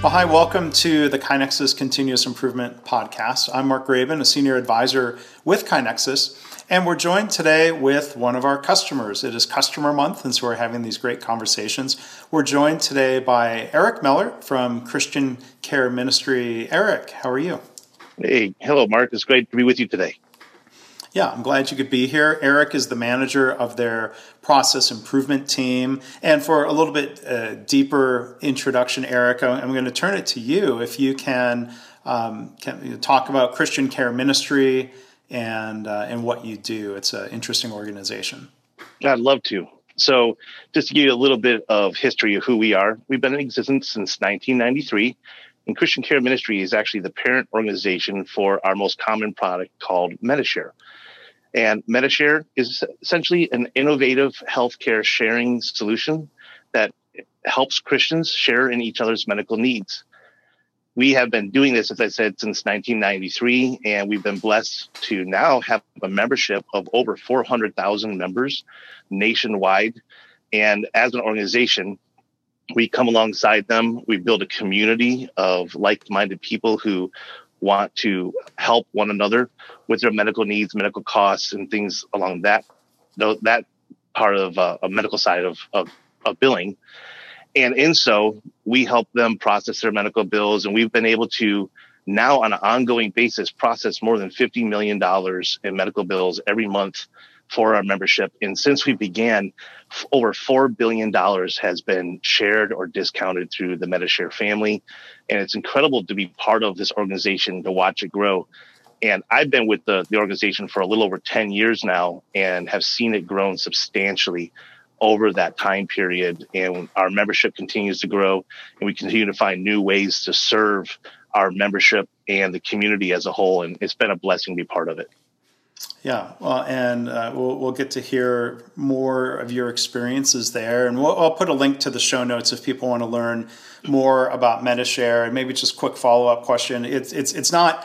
Well, hi, welcome to the KaiNexus Continuous Improvement Podcast. I'm Mark Graban, a senior advisor with KaiNexus, and we're joined today with one of our customers. It is Customer Month, and so we're having these great conversations. We're joined today by Eric Meller from Christian Care Ministry. Eric, how are you? Hey, hello, Mark. It's great to be with you today. Yeah, I'm glad you could be here. Eric is the manager of their process improvement team. And for a little bit uh, deeper introduction, Eric, I'm going to turn it to you if you can, um, can talk about Christian Care Ministry and uh, and what you do. It's an interesting organization. I'd love to. So, just to give you a little bit of history of who we are, we've been in existence since 1993. And Christian Care Ministry is actually the parent organization for our most common product called Medi-Share. And Medi-Share is essentially an innovative healthcare sharing solution that helps Christians share in each other's medical needs. We have been doing this, as I said, since 1993, and we've been blessed to now have a membership of over 400,000 members nationwide. And as an organization, we come alongside them. We build a community of like minded people who want to help one another with their medical needs, medical costs, and things along that that part of uh, a medical side of, of, of billing. And in so, we help them process their medical bills, and we've been able to now on an ongoing basis process more than $50 million in medical bills every month for our membership. And since we began, over $4 billion has been shared or discounted through the Medi-Share family. And it's incredible to be part of this organization to watch it grow. And I've been with the, the organization for a little over 10 years now and have seen it grown substantially over that time period. And our membership continues to grow and we continue to find new ways to serve our membership and the community as a whole. And it's been a blessing to be part of it. Yeah, well, and uh, we'll, we'll get to hear more of your experiences there. And we'll, I'll put a link to the show notes if people want to learn more about Medi-Share. And maybe just quick follow up question. It's, it's, it's not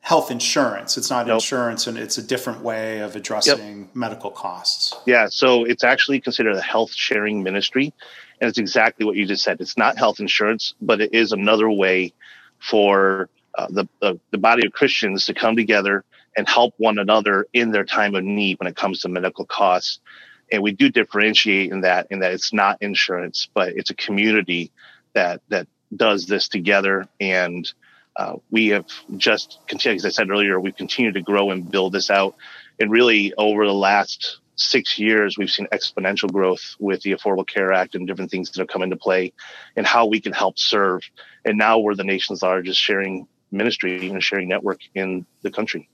health insurance. It's not nope. insurance, and it's a different way of addressing yep. medical costs. Yeah, so it's actually considered a health sharing ministry. And it's exactly what you just said. It's not health insurance, but it is another way for uh, the, the, the body of Christians to come together and help one another in their time of need when it comes to medical costs. And we do differentiate in that, in that it's not insurance, but it's a community that, that does this together. And uh, we have just continued, as I said earlier, we've continued to grow and build this out. And really over the last six years, we've seen exponential growth with the Affordable Care Act and different things that have come into play and how we can help serve. And now we're the nation's largest sharing ministry and sharing network in the country.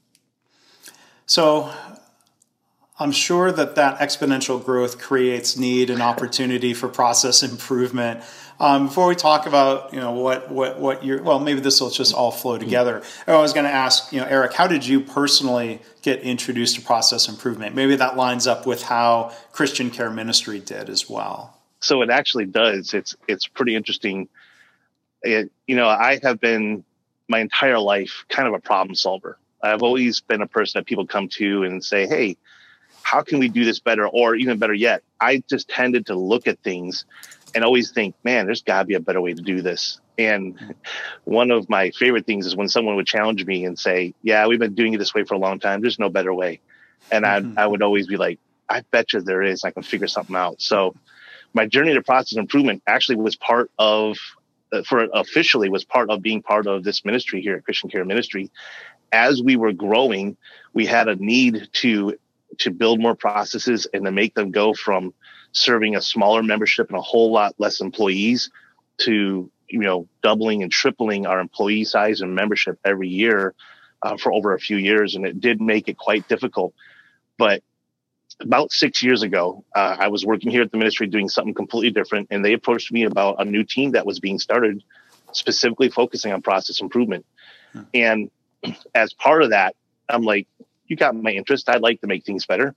So I'm sure that that exponential growth creates need and opportunity for process improvement. Um, before we talk about you know what what what you're well maybe this will just all flow together. I was going to ask you know Eric, how did you personally get introduced to process improvement? Maybe that lines up with how Christian Care Ministry did as well. So it actually does. It's it's pretty interesting. It, you know, I have been my entire life kind of a problem solver. I've always been a person that people come to and say, Hey, how can we do this better? Or even better yet, I just tended to look at things and always think, man, there's got to be a better way to do this. And one of my favorite things is when someone would challenge me and say, Yeah, we've been doing it this way for a long time. There's no better way. And mm-hmm. I, I would always be like, I bet you there is. I can figure something out. So my journey to process improvement actually was part of, uh, for officially was part of being part of this ministry here at Christian Care Ministry as we were growing, we had a need to to build more processes and to make them go from serving a smaller membership and a whole lot less employees to you know doubling and tripling our employee size and membership every year uh, for over a few years. And it did make it quite difficult. But about six years ago uh, i was working here at the ministry doing something completely different. And they approached me about a new team that was being started specifically focusing on process improvement. Hmm. and as part of that, I'm like, you got my interest. I'd like to make things better.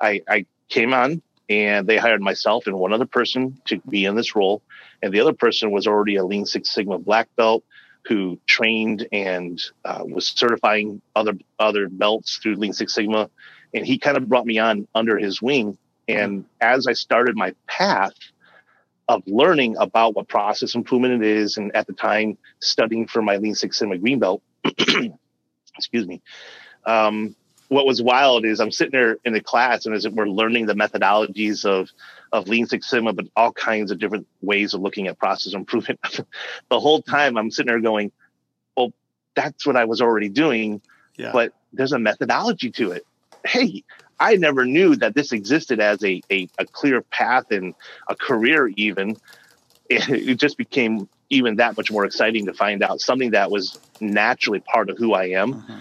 I, I came on and they hired myself and one other person to be in this role. And the other person was already a Lean Six Sigma black belt who trained and uh, was certifying other other belts through Lean Six Sigma. And he kind of brought me on under his wing. And as I started my path, of learning about what process improvement it is, and at the time studying for my Lean Six Sigma green belt. excuse me. Um, what was wild is I'm sitting there in the class, and as we're learning the methodologies of of Lean Six Sigma, but all kinds of different ways of looking at process improvement. the whole time I'm sitting there going, "Well, that's what I was already doing." Yeah. But there's a methodology to it. Hey, I never knew that this existed as a, a, a clear path and a career, even. It, it just became even that much more exciting to find out something that was naturally part of who I am. Mm-hmm.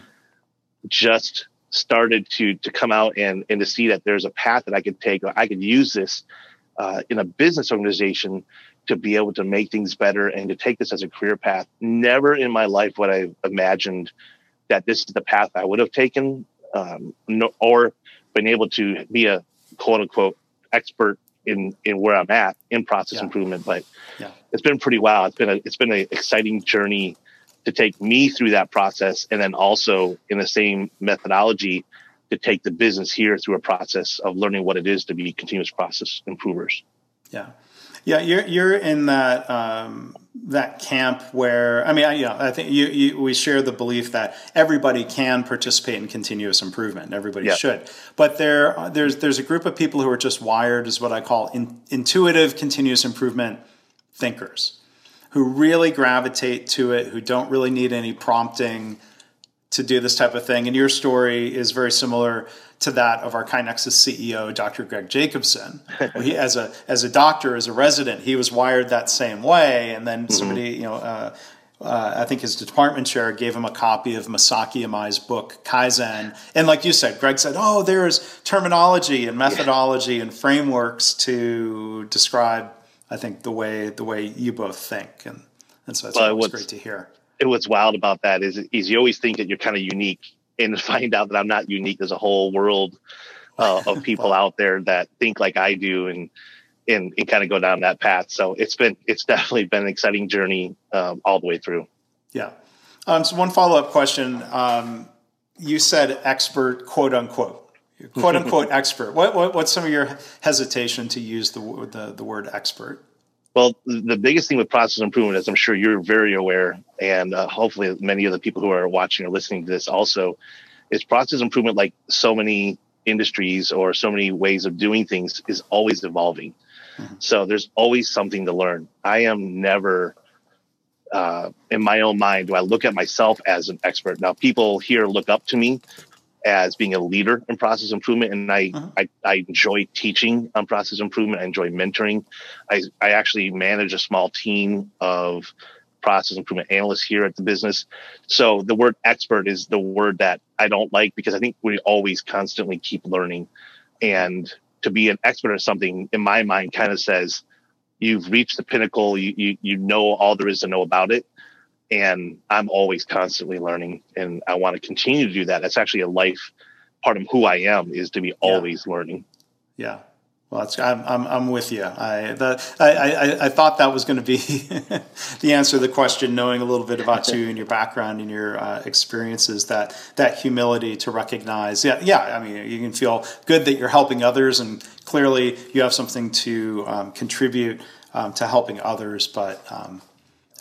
Just started to to come out and and to see that there's a path that I could take. I could use this uh, in a business organization to be able to make things better and to take this as a career path. Never in my life would I imagined that this is the path I would have taken, um, no, or been able to be a quote unquote expert in in where I'm at in process yeah. improvement. But yeah. it's been pretty wild. It's been a it's been an exciting journey to take me through that process, and then also in the same methodology to take the business here through a process of learning what it is to be continuous process improvers. Yeah. Yeah, you're you're in that um, that camp where I mean, I, you know, I think you, you, we share the belief that everybody can participate in continuous improvement. Everybody yeah. should, but there there's there's a group of people who are just wired as what I call in, intuitive continuous improvement thinkers, who really gravitate to it, who don't really need any prompting to do this type of thing. And your story is very similar to that of our KaiNexus CEO, Dr. Greg Jacobson. he, as a as a doctor, as a resident, he was wired that same way. And then mm-hmm. somebody, you know, uh, uh, I think his department chair gave him a copy of Masaaki Imai's book Kaizen, and like you said, Greg said, "Oh, there's terminology and methodology and frameworks to describe." I think the way the way you both think, and and so that's well, great to hear. And what's wild about that is, is you always think that you're kind of unique and find out that I'm not unique. There's a whole world uh, of people out there that think like I do and, and, and kind of go down that path. So it's been, it's definitely been an exciting journey um, all the way through. Yeah. Um, so one follow up question. Um, you said expert, quote unquote, quote unquote expert. What, what, what's some of your hesitation to use the, the, the word expert? Well, the biggest thing with process improvement, as I'm sure you're very aware, and uh, hopefully many of the people who are watching or listening to this also, is process improvement like so many industries or so many ways of doing things is always evolving. Mm-hmm. So there's always something to learn. I am never, uh, in my own mind, do I look at myself as an expert. Now, people here look up to me as being a leader in process improvement and I, uh-huh. I, I enjoy teaching on process improvement. I enjoy mentoring. I i actually manage a small team of process improvement analysts here at the business. So the word expert is the word that i don't like because i think we always constantly keep learning. And to be an expert at something in my mind kind of says you've reached the pinnacle. You, you you know all there is to know about it and I'm always constantly learning and I want to continue to do that. That's actually a life part of who I am is to be always yeah. learning. Yeah. Well, I'm, I'm, I'm with you. I, the, I, I, I thought that was going to be the answer to the question, knowing a little bit about you and your background and your uh, experiences, that, that humility to recognize, yeah, yeah, I mean, you can feel good that you're helping others and clearly you have something to um, contribute um, to helping others, but um,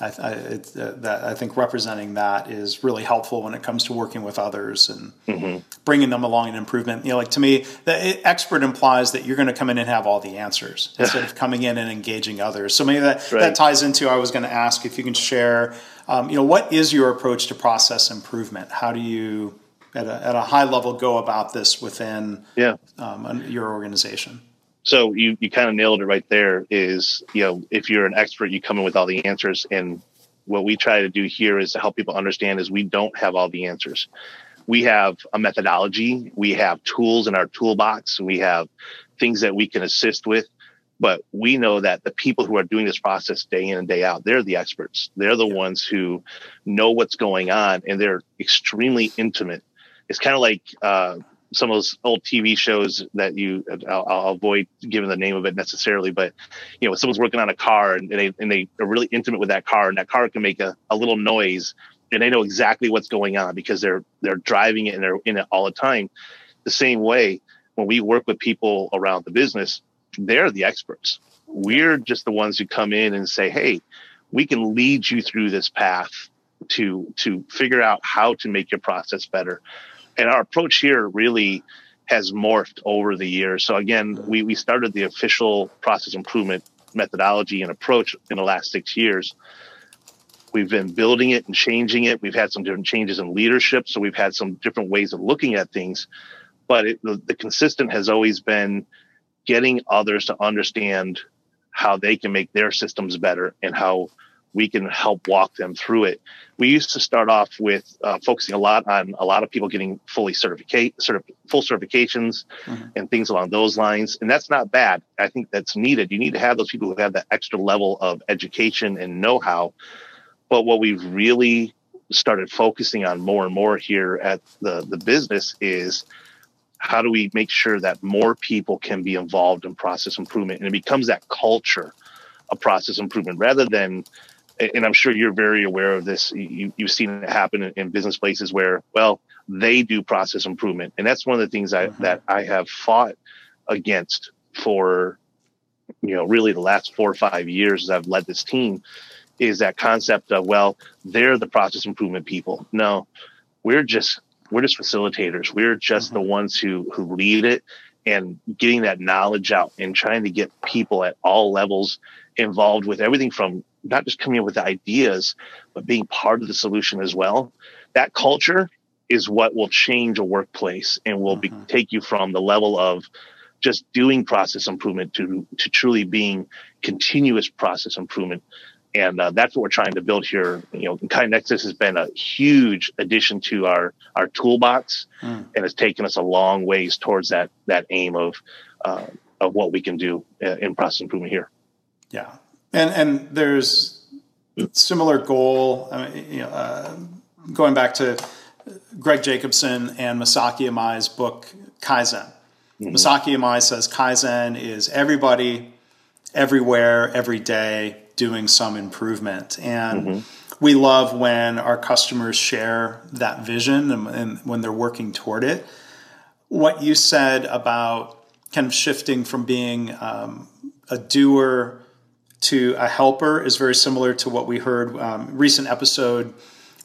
I, I, it, uh, that, I think representing that is really helpful when it comes to working with others and mm-hmm. bringing them along in improvement. You know, like to me, the expert implies that you're going to come in and have all the answers instead of coming in and engaging others. So maybe that, right. that ties into I was going to ask if you can share, um, you know, what is your approach to process improvement? How do you, at a, at a high level, go about this within yeah. um, your organization? So you you kind of nailed it right there is you know if you're an expert you come in with all the answers. And what we try to do here is to help people understand is we don't have all the answers. We have a methodology. We have tools in our toolbox. We have things that we can assist with. But we know that the people who are doing this process day in and day out they're the experts. They're the ones who know what's going on and they're extremely intimate. It's kind of like uh, some of those old TV shows that you I'll, I'll, avoid giving the name of it necessarily, but you know, someone's working on a car and they and they are really intimate with that car, and that car can make a, a little noise, and they know exactly what's going on because they're they're driving it and they're in it all the time. The same way when we work with people around the business, they're the experts. We're just the ones who come in and say, "Hey, we can lead you through this path to to figure out how to make your process better." And our approach here really has morphed over the years. So again, we we started the official process improvement methodology and approach in the last six years. We've been building it and changing it. We've had some different changes in leadership, so we've had some different ways of looking at things. But it, the, the consistent has always been getting others to understand how they can make their systems better and how we can help walk them through it. We used to start off with uh, focusing a lot on a lot of people getting fully certificate, sort of full certifications mm-hmm. and things along those lines. And that's not bad. I think that's needed. You need to have those people who have that extra level of education and know how. But what we've really started focusing on more and more here at the, the business is how do we make sure that more people can be involved in process improvement and it becomes that culture of process improvement rather than and I'm sure you're very aware of this. You, have seen it happen in, in, business places where, well, they do process improvement, and that's one of the things I, mm-hmm. that I have fought against for, you know, really the last four or five years as I've led this team, is that concept of, well, they're the process improvement people. No, we're just we're just facilitators. We're just mm-hmm. the ones who who lead it and getting that knowledge out and trying to get people at all levels involved with everything from not just coming up with ideas, but being part of the solution as well. That culture is what will change a workplace and will mm-hmm. be, take you from the level of just doing process improvement to to truly being continuous process improvement. And uh, that's what we're trying to build here. You know, KaiNexus has been a huge addition to our our toolbox, mm. and has taken us a long ways towards that that aim of uh, of what we can do uh, in process improvement here. Yeah, and and there's similar goal. I mean, you know, uh, going back to Greg Jacobson and Masaaki Imai's book Kaizen. Mm-hmm. Masaaki Imai says Kaizen is everybody, everywhere, every day doing some improvement, and mm-hmm. we love when our customers share that vision and, and when they're working toward it. What you said about kind of shifting from being um, a doer to a helper is very similar to what we heard um, recent episode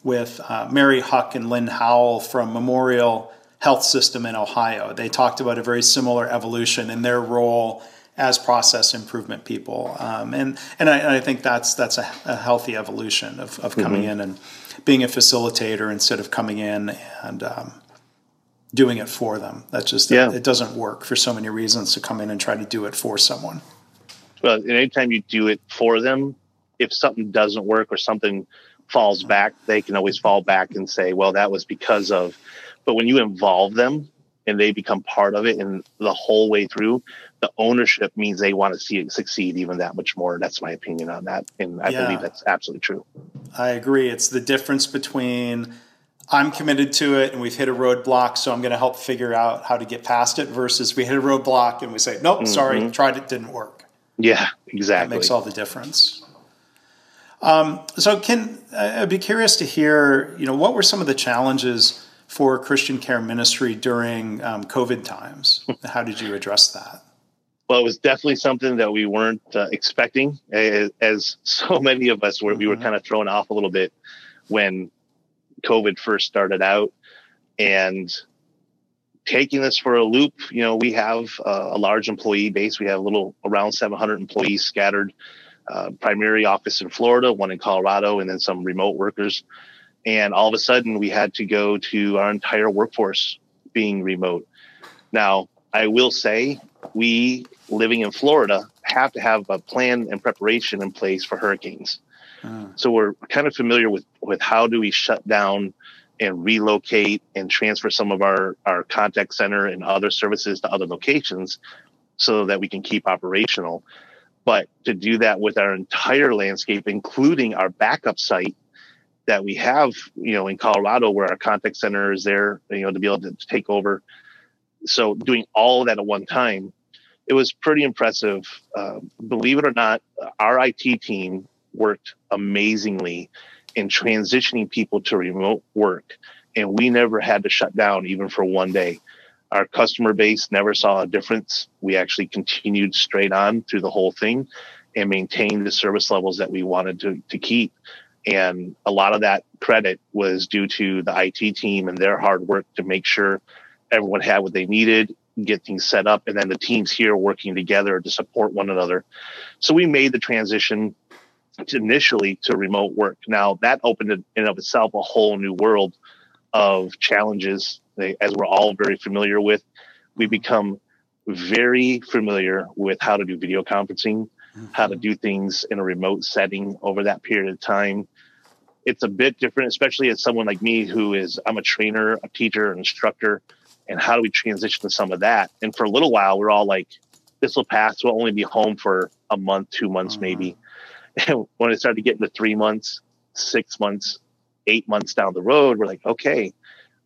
with uh, Mary Huck and Lynn Howell from Memorial Health System in Ohio. They talked about a very similar evolution in their role as process improvement people, um, and and I, I, think that's that's a, a healthy evolution of, of coming mm-hmm. in and being a facilitator instead of coming in and um, doing it for them. That's just yeah. it, it doesn't work for so many reasons to come in and try to do it for someone. Well, anytime you do it for them, if something doesn't work or something falls back, they can always fall back and say, well, that was because of. But when you involve them and they become part of it and the whole way through, the ownership means they want to see it succeed even that much more. That's my opinion on that. And I yeah, believe that's absolutely true. I agree. It's the difference between I'm committed to it and we've hit a roadblock, so I'm going to help figure out how to get past it versus we hit a roadblock and we say, nope, mm-hmm. sorry, tried it, didn't work. Yeah, exactly. That makes all the difference. Um, so, can I'd be curious to hear, you know, what were some of the challenges for Christian Care Ministry during um, COVID times? How did you address that? Well, it was definitely something that we weren't uh, expecting, as, as, so many of us were. Mm-hmm. We were mm-hmm. kind of thrown off a little bit when COVID first started out, and taking this for a loop. You know, we have uh, a large employee base. We have a little around 700 employees scattered, uh, primary office in Florida, one in Colorado, and then some remote workers. And all of a sudden, we had to go to our entire workforce being remote. Now, I will say, we living in Florida have to have a plan and preparation in place for hurricanes. Uh. So we're kind of familiar with with how do we shut down and relocate and transfer some of our, our contact center and other services to other locations so that we can keep operational. But to do that with our entire landscape, including our backup site that we have, you know, in Colorado where our contact center is there, you know, to be able to take over. So doing all of that at one time, it was pretty impressive. Uh, believe it or not, our IT team worked amazingly in transitioning people to remote work. And we never had to shut down even for one day. Our customer base never saw a difference. We actually continued straight on through the whole thing and maintained the service levels that we wanted to, to keep. And a lot of that credit was due to the IT team and their hard work to make sure everyone had what they needed, get things set up, and then the teams here working together to support one another. So we made the transition to initially to remote work. Now that opened in and of itself a whole new world of challenges, as we're all very familiar with. We become very familiar with how to do video conferencing, mm-hmm. how to do things in a remote setting over that period of time. It's a bit different, especially as someone like me who is, I'm a trainer, a teacher, an instructor. And how do we transition to some of that? And for a little while, we're all like, this will pass. We'll only be home for a month, two months, mm-hmm. maybe. And when it started getting to three months, six months, eight months down the road, we're like, okay,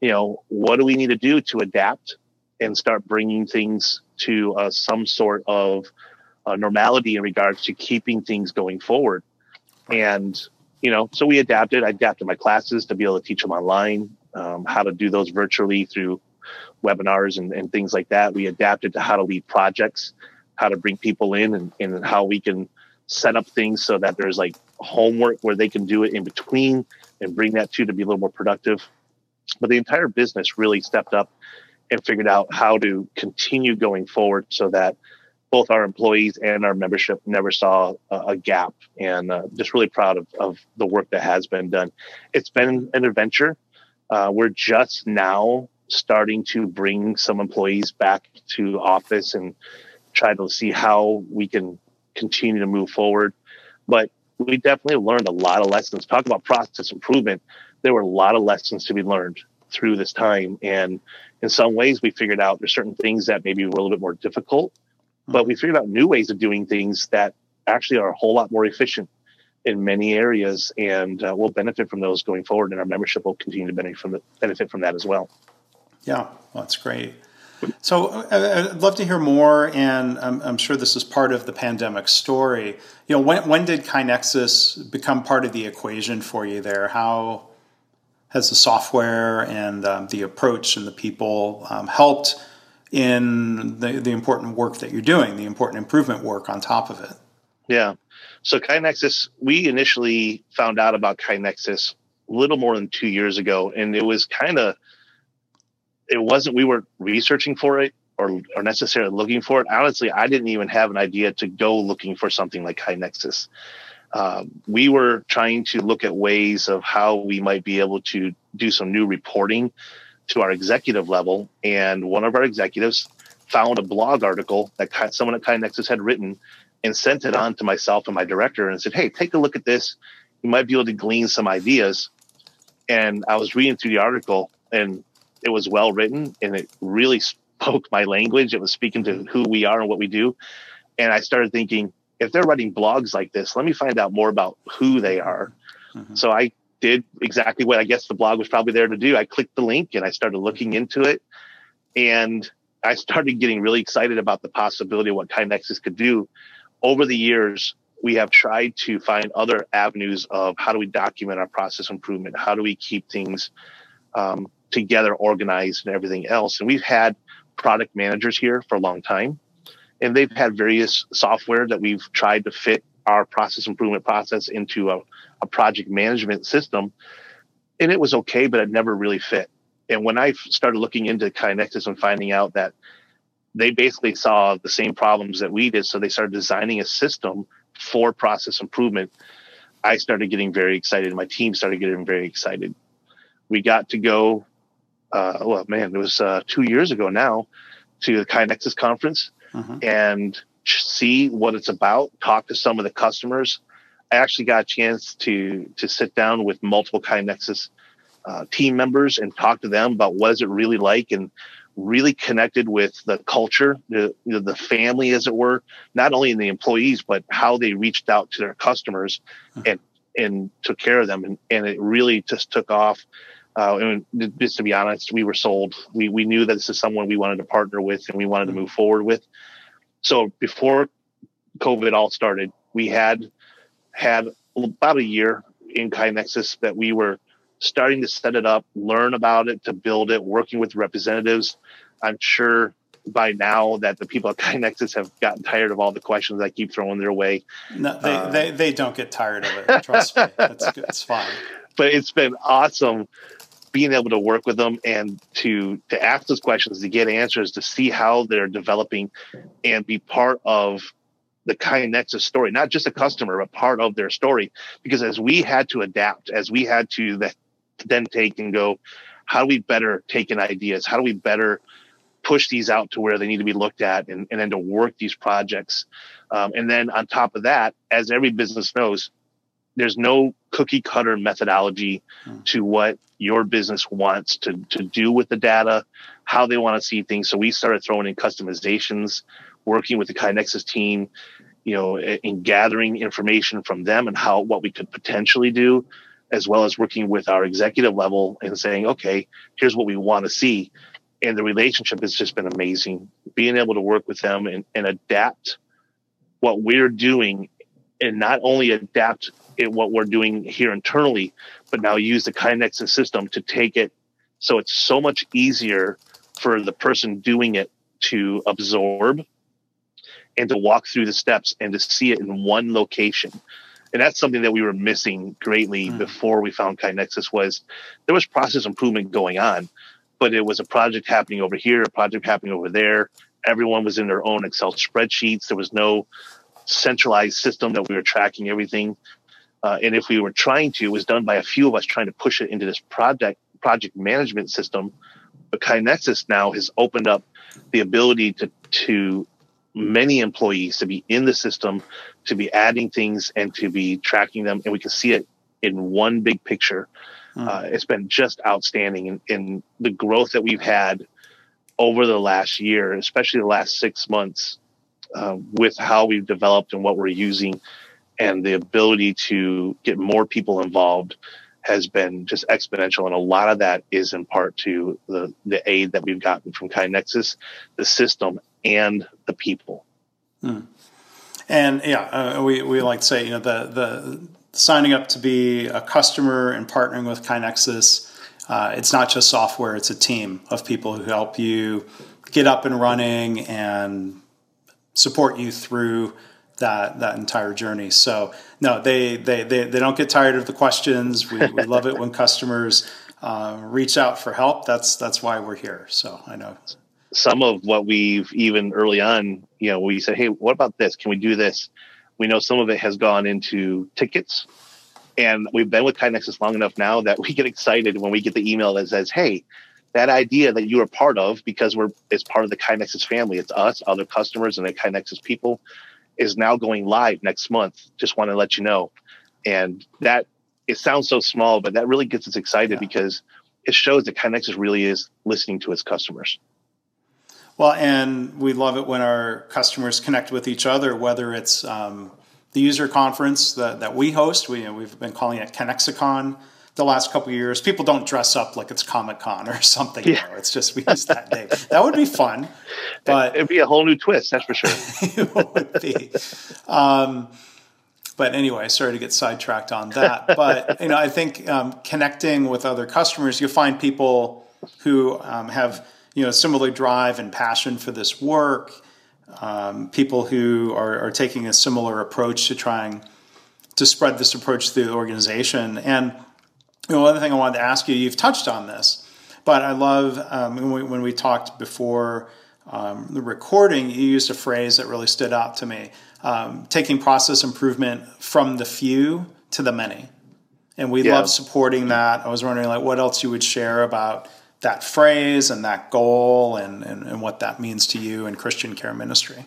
you know, what do we need to do to adapt and start bringing things to uh, some sort of uh, normality in regards to keeping things going forward? And, you know, so we adapted. I adapted my classes to be able to teach them online, um, how to do those virtually through webinars and, and things like that. We adapted to how to lead projects, how to bring people in and, and how we can set up things so that there's like homework where they can do it in between and bring that to to be a little more productive. But the entire business really stepped up and figured out how to continue going forward so that both our employees and our membership never saw a, a gap. And uh, just really proud of, of the work that has been done. It's been an adventure. Uh, we're just now starting to bring some employees back to office and try to see how we can continue to move forward. But we definitely learned a lot of lessons. Talk about process improvement. There were a lot of lessons to be learned through this time. And in some ways, we figured out there's certain things that maybe were a little bit more difficult, but we figured out new ways of doing things that actually are a whole lot more efficient in many areas. And uh, we'll benefit from those going forward. And our membership will continue to benefit from, the, benefit from that as well. Yeah, well, that's great. So I'd love to hear more, and I'm, I'm, sure this is part of the pandemic story. You know, when when did KaiNexus become part of the equation for you there? How has the software and um, the approach and the people um, helped in the, the important work that you're doing, the important improvement work on top of it? Yeah. So KaiNexus, we initially found out about KaiNexus a little more than two years ago, and it was kind of – it wasn't we weren't researching for it or, or necessarily looking for it. Honestly, I didn't even have an idea to go looking for something like KaiNexus. Uh, we were trying to look at ways of how we might be able to do some new reporting to our executive level. And one of our executives found a blog article that someone at KaiNexus had written and sent it on to myself and my director and said, Hey, take a look at this. You might be able to glean some ideas. And I was reading through the article and it was well written and it really spoke my language. It was speaking to who we are and what we do. And I started thinking, if they're writing blogs like this, let me find out more about who they are. Mm-hmm. So I did exactly what I guess the blog was probably there to do. I clicked the link and I started looking into it. And I started getting really excited about the possibility of what KaiNexus could do. Over the years, we have tried to find other avenues of how do we document our process improvement? How do we keep things um, together, organized, and everything else. And we've had product managers here for a long time, and they've had various software that we've tried to fit our process improvement process into a, a project management system. And it was okay, but it never really fit. And when I started looking into KaiNexus and finding out that they basically saw the same problems that we did, so they started designing a system for process improvement. I started getting very excited. My team started getting very excited. We got to go uh, well, man, it was uh, two years ago now to the KaiNexus conference mm-hmm. and see what it's about, talk to some of the customers. I actually got a chance to to sit down with multiple KaiNexus uh, team members and talk to them about what is it really like and really connected with the culture, the the family, as it were, not only in the employees but how they reached out to their customers mm-hmm. and and took care of them, and, and it really just took off. Uh, and just to be honest, we were sold. We we knew that this is someone we wanted to partner with and we wanted to move forward with. So before COVID all started, we had had about a year in KaiNexus that we were starting to set it up, learn about it, to build it, working with representatives, I'm sure by now that the people at KaiNexus have gotten tired of all the questions I keep throwing their way. No, they, uh, they, they don't get tired of it. Trust me. That's. It's fine. But it's been awesome being able to work with them and to to ask those questions to get answers to see how they're developing and be part of the KaiNexus story not just a customer but part of their story. Because as we had to adapt as we had to then take and go how do we better take in ideas? How do we better push these out to where they need to be looked at and, and then to work these projects? Um, and then on top of that as every business knows there's no cookie cutter methodology hmm. to what your business wants to, to do with the data, how they want to see things. So we started throwing in customizations, working with the KaiNexus team, you know, in gathering information from them and how what we could potentially do, as well as working with our executive level and saying, okay, here's what we want to see. And the relationship has just been amazing. Being able to work with them and, and adapt what we're doing and not only adapt in what we're doing here internally, but now use the KaiNexus system to take it so it's so much easier for the person doing it to absorb and to walk through the steps and to see it in one location. And that's something that we were missing greatly mm. before we found KaiNexus was there was process improvement going on, but it was a project happening over here, a project happening over there. Everyone was in their own Excel spreadsheets. There was no centralized system that we were tracking everything. Uh, and if we were trying to, it was done by a few of us trying to push it into this project project management system. But KaiNexus now has opened up the ability to to many employees to be in the system, to be adding things and to be tracking them, and we can see it in one big picture. Mm. Uh, it's been just outstanding, in, in the growth that we've had over the last year, especially the last six months, uh, with how we've developed and what we're using and the ability to get more people involved has been just exponential. And a lot of that is in part to the, the aid that we've gotten from KaiNexus, the system, and the people. Hmm. And yeah, uh, we, we like to say, you know, the, the signing up to be a customer and partnering with KaiNexus, uh, it's not just software, it's a team of people who help you get up and running and support you through that that entire journey. So no, they they they, they don't get tired of the questions. We, we love it when customers uh, reach out for help. That's that's why we're here. So I know some of what we've even early on, you know, we said, hey, what about this? Can we do this? We know some of it has gone into tickets. And we've been with KaiNexus long enough now that we get excited when we get the email that says, hey, that idea that you are part of because we're it's part of the KaiNexus family. It's us, other customers, and the KaiNexus people is now going live next month. Just want to let you know. And that it sounds so small, but that really gets us excited yeah. because it shows that KaiNexus really is listening to its customers. Well, and we love it when our customers connect with each other, whether it's um, the user conference that, that we host. We, we've been calling it KaiNexicon the last couple years. People don't dress up like it's Comic Con or something. Yeah. You know, it's just we use that name. That would be fun, but it'd be a whole new twist. That's for sure. it would be. Um, but anyway, sorry to get sidetracked on that. But you know, I think um, connecting with other customers, you'll find people who um, have you know similar drive and passion for this work. Um, people who are, are, taking a similar approach to trying to spread this approach through the organization. And you know, one thing I wanted to ask you, you've touched on this, but I love um, when, we, when, we, talked before um, the recording, you used a phrase that really stood out to me um, taking process improvement from the few to the many. And we yeah. love supporting that. I was wondering, like, what else you would share about that phrase and that goal and, and, and what that means to you in Christian care ministry.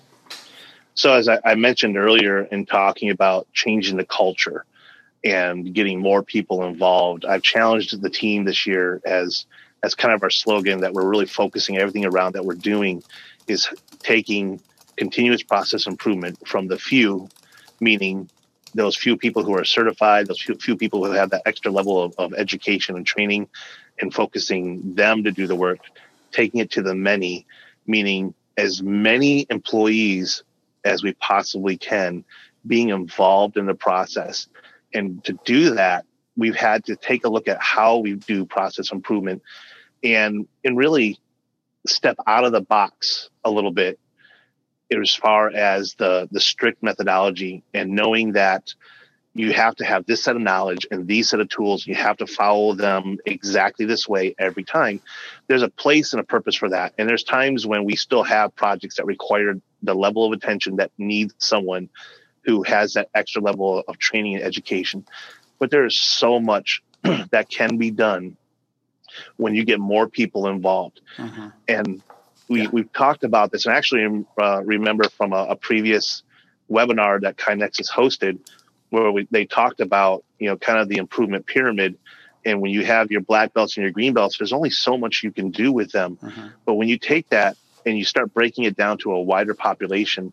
So, as I, I mentioned earlier in talking about changing the culture, and getting more people involved. I've challenged the team this year as as kind of our slogan that we're really focusing everything around that we're doing is taking continuous process improvement from the few, meaning those few people who are certified, those few, few people who have that extra level of, of education and training, and focusing them to do the work, taking it to the many, meaning as many employees as we possibly can being involved in the process and to do that, we've had to take a look at how we do process improvement and and really step out of the box a little bit as far as the the strict methodology and knowing that you have to have this set of knowledge and these set of tools. You have to follow them exactly this way every time. There's a place and a purpose for that. And there's times when we still have projects that require the level of attention that needs someone who has that extra level of training and education but there's so much that can be done when you get more people involved mm-hmm. and we, yeah. we've talked about this and actually uh, remember from a, a, previous webinar that KaiNexus hosted where we, they talked about, you know, kind of the improvement pyramid. And when you have your black belts and your green belts, there's only so much you can do with them. Mm-hmm. But when you take that and you start breaking it down to a wider population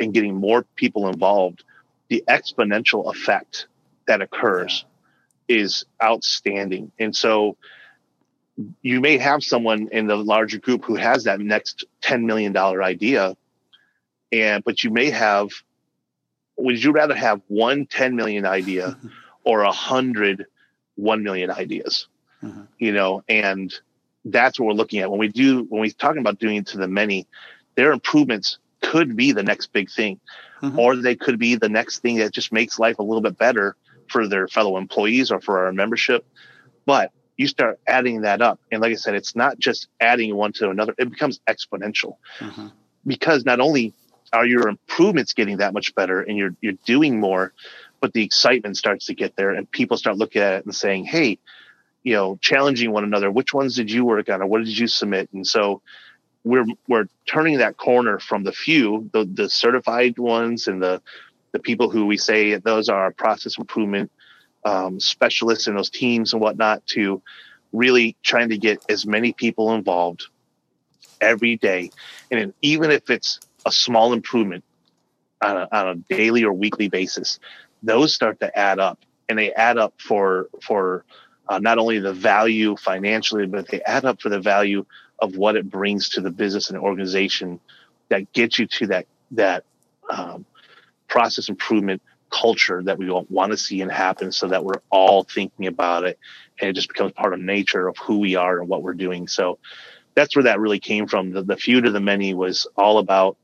and getting more people involved, the exponential effect that occurs yeah. is outstanding. And so you may have someone in the larger group who has that next $10 million idea and but you may have would you rather have one 10 million idea or a hundred 1 million ideas mm-hmm. you know and that's what we're looking at when we do when we're talking about doing it to the many their improvements could be the next big thing. Mm-hmm. or they could be the next thing that just makes life a little bit better for their fellow employees or for our membership. But you start adding that up. And like i said it's not just adding one to another. It becomes exponential. Mm-hmm. because not only are your improvements getting that much better and you're you're doing more but the excitement starts to get there and people start looking at it and saying hey you know challenging one another. Which ones did you work on or what did you submit? And so we're we're turning that corner from the few the the certified ones and the the people who we say those are process improvement um, specialists in those teams and whatnot to really trying to get as many people involved every day. And even if it's a small improvement on a, on a daily or weekly basis, those start to add up, and they add up for for uh, not only the value financially, but they add up for the value of what it brings to the business and organization that gets you to that that um, process improvement culture that we want to see and happen so that we're all thinking about it and it just becomes part of nature of who we are and what we're doing. So that's where that really came from. The, the few to the many was all about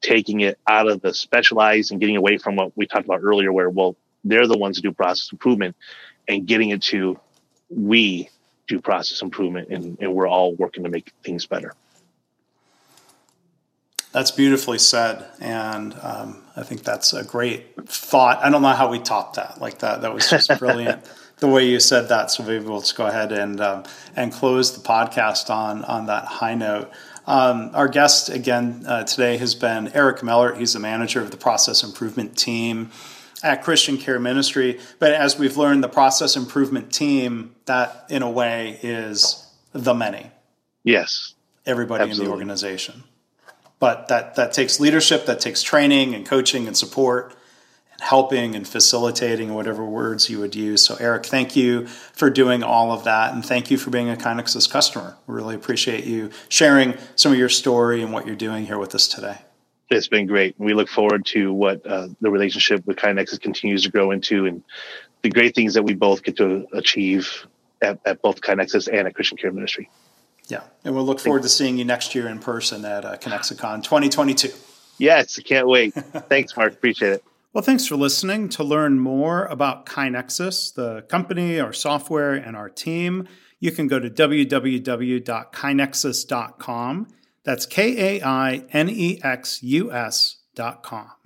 taking it out of the specialized and getting away from what we talked about earlier, where, well, they're the ones who do process improvement and getting it to we do process improvement and, and we're all working to make things better. That's beautifully said, and um, I think that's a great thought. I don't know how we topped that. Like that, that was just brilliant. the way you said that. So maybe we'll just go ahead and um, and close the podcast on on that high note. Um, our guest again uh, today has been Eric Mellert. He's the manager of the process improvement team at Christian Care Ministry. But as we've learned, the process improvement team, that in a way is the many. Yes. Everybody Absolutely. in the organization. But that, that takes leadership, that takes training and coaching and support and helping and facilitating, whatever words you would use. So, Eric, thank you for doing all of that, and thank you for being a KaiNexus customer. We really appreciate you sharing some of your story and what you're doing here with us today. It's been great. We look forward to what uh, the relationship with KaiNexus continues to grow into, and the great things that we both get to achieve at, at both KaiNexus and at Christian Care Ministry. Yeah, and we'll look forward to seeing you next year in person at uh, KaiNexicon 2022. Yes, I can't wait. Thanks, Mark. Appreciate it. Well, thanks for listening. To learn more about KaiNexus, the company, our software, and our team, you can go to www.kainexus.com. That's K A I N E X U S dot S.com.